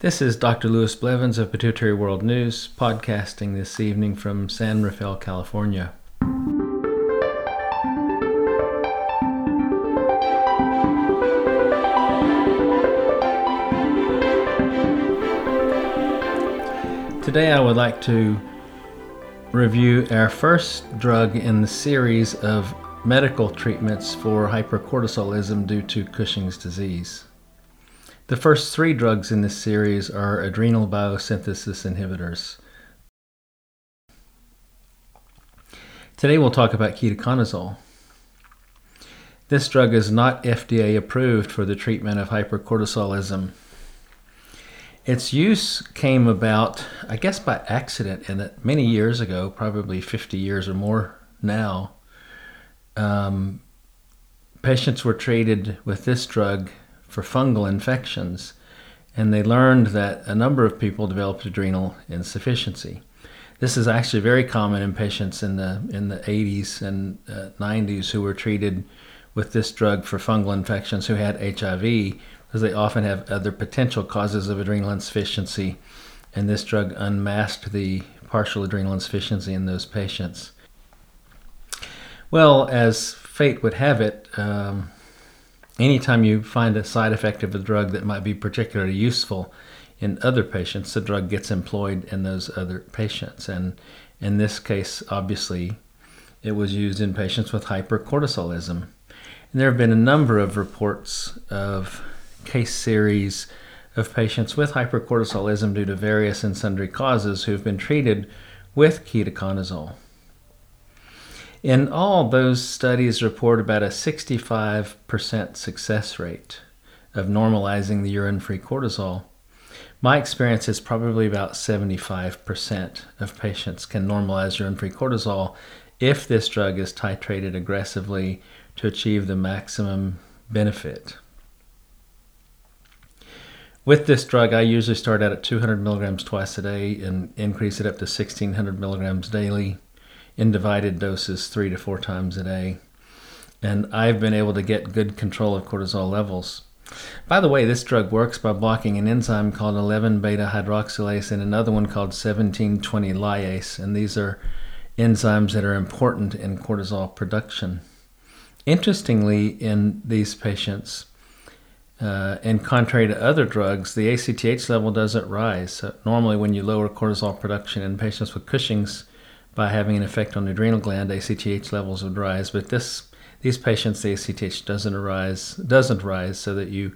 This is Dr. Lewis Blevins of Pituitary World News, podcasting this evening from San Rafael, California. Today, I would like to review our first drug in the series of medical treatments for hypercortisolism due to Cushing's disease. The first three drugs in this series are adrenal biosynthesis inhibitors. Today we'll talk about ketoconazole. This drug is not FDA approved for the treatment of hypercortisolism. Its use came about, I guess, by accident, and that many years ago, probably 50 years or more now, um, patients were treated with this drug for fungal infections, and they learned that a number of people developed adrenal insufficiency. This is actually very common in patients in the in the 80s and uh, 90s who were treated with this drug for fungal infections who had HIV, because they often have other potential causes of adrenal insufficiency, and this drug unmasked the partial adrenal insufficiency in those patients. Well, as fate would have it, um, anytime you find a side effect of a drug that might be particularly useful in other patients, the drug gets employed in those other patients. And in this case, obviously, it was used in patients with hypercortisolism. And there have been a number of reports of case series of patients with hypercortisolism due to various and sundry causes who have been treated with ketoconazole. In all, those studies report about a 65% success rate of normalizing the urine free cortisol. My experience is probably about 75% of patients can normalize urine free cortisol if this drug is titrated aggressively to achieve the maximum benefit. With this drug, I usually start out at 200 milligrams twice a day and increase it up to 1600 milligrams daily in divided doses three to four times a day. And I've been able to get good control of cortisol levels. By the way, this drug works by blocking an enzyme called 11 beta hydroxylase and another one called 1720 lyase. And these are enzymes that are important in cortisol production. Interestingly, in these patients, uh, and contrary to other drugs, the ACTH level doesn't rise. So normally, when you lower cortisol production in patients with Cushing's, by having an effect on the adrenal gland, ACTH levels would rise. But this these patients, the ACTH doesn't arise doesn't rise, so that you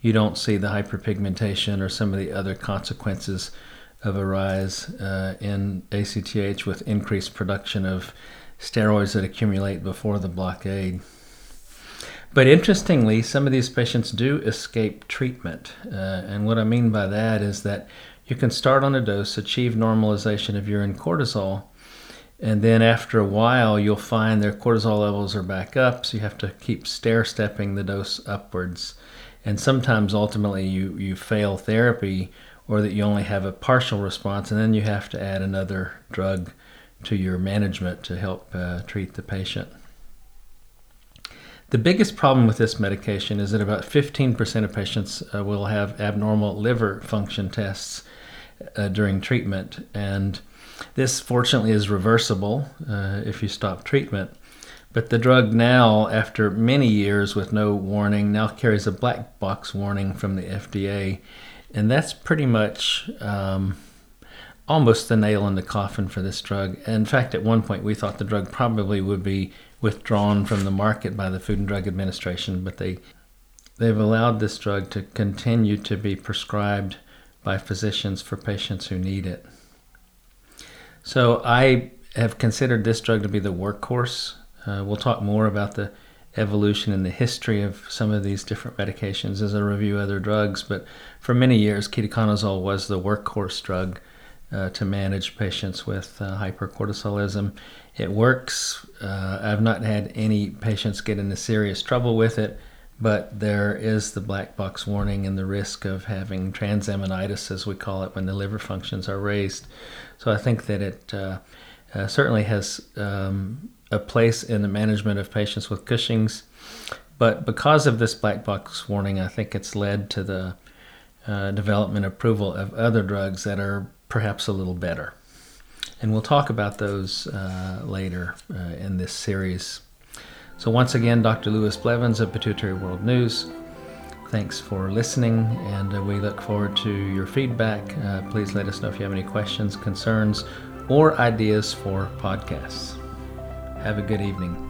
you don't see the hyperpigmentation or some of the other consequences of a rise uh, in ACTH with increased production of steroids that accumulate before the blockade. But interestingly, some of these patients do escape treatment. Uh, and what I mean by that is that you can start on a dose, achieve normalization of urine cortisol, and then after a while, you'll find their cortisol levels are back up, so you have to keep stair stepping the dose upwards. And sometimes ultimately you, you fail therapy or that you only have a partial response, and then you have to add another drug to your management to help uh, treat the patient. The biggest problem with this medication is that about 15% of patients uh, will have abnormal liver function tests uh, during treatment, and this, fortunately, is reversible uh, if you stop treatment. But the drug now, after many years with no warning, now carries a black box warning from the FDA. And that's pretty much um, almost the nail in the coffin for this drug. In fact, at one point, we thought the drug probably would be withdrawn from the market by the Food and Drug Administration, but they they've allowed this drug to continue to be prescribed by physicians for patients who need it. So I have considered this drug to be the workhorse. Uh, we'll talk more about the evolution and the history of some of these different medications as I review other drugs. But for many years, ketoconazole was the workhorse drug uh, to manage patients with uh, hypercortisolism. It works. Uh, I've not had any patients get into serious trouble with it, but there is the black box warning and the risk of having transaminitis, as we call it, when the liver functions are raised. So I think that it uh, uh, certainly has um, a place in the management of patients with Cushing's. But because of this black box warning, I think it's led to the uh, development approval of other drugs that are perhaps a little better. And we'll talk about those uh, later uh, in this series. So, once again, Dr. Lewis Blevins of Pituitary World News. Thanks for listening, and uh, we look forward to your feedback. Uh, please let us know if you have any questions, concerns, or ideas for podcasts. Have a good evening.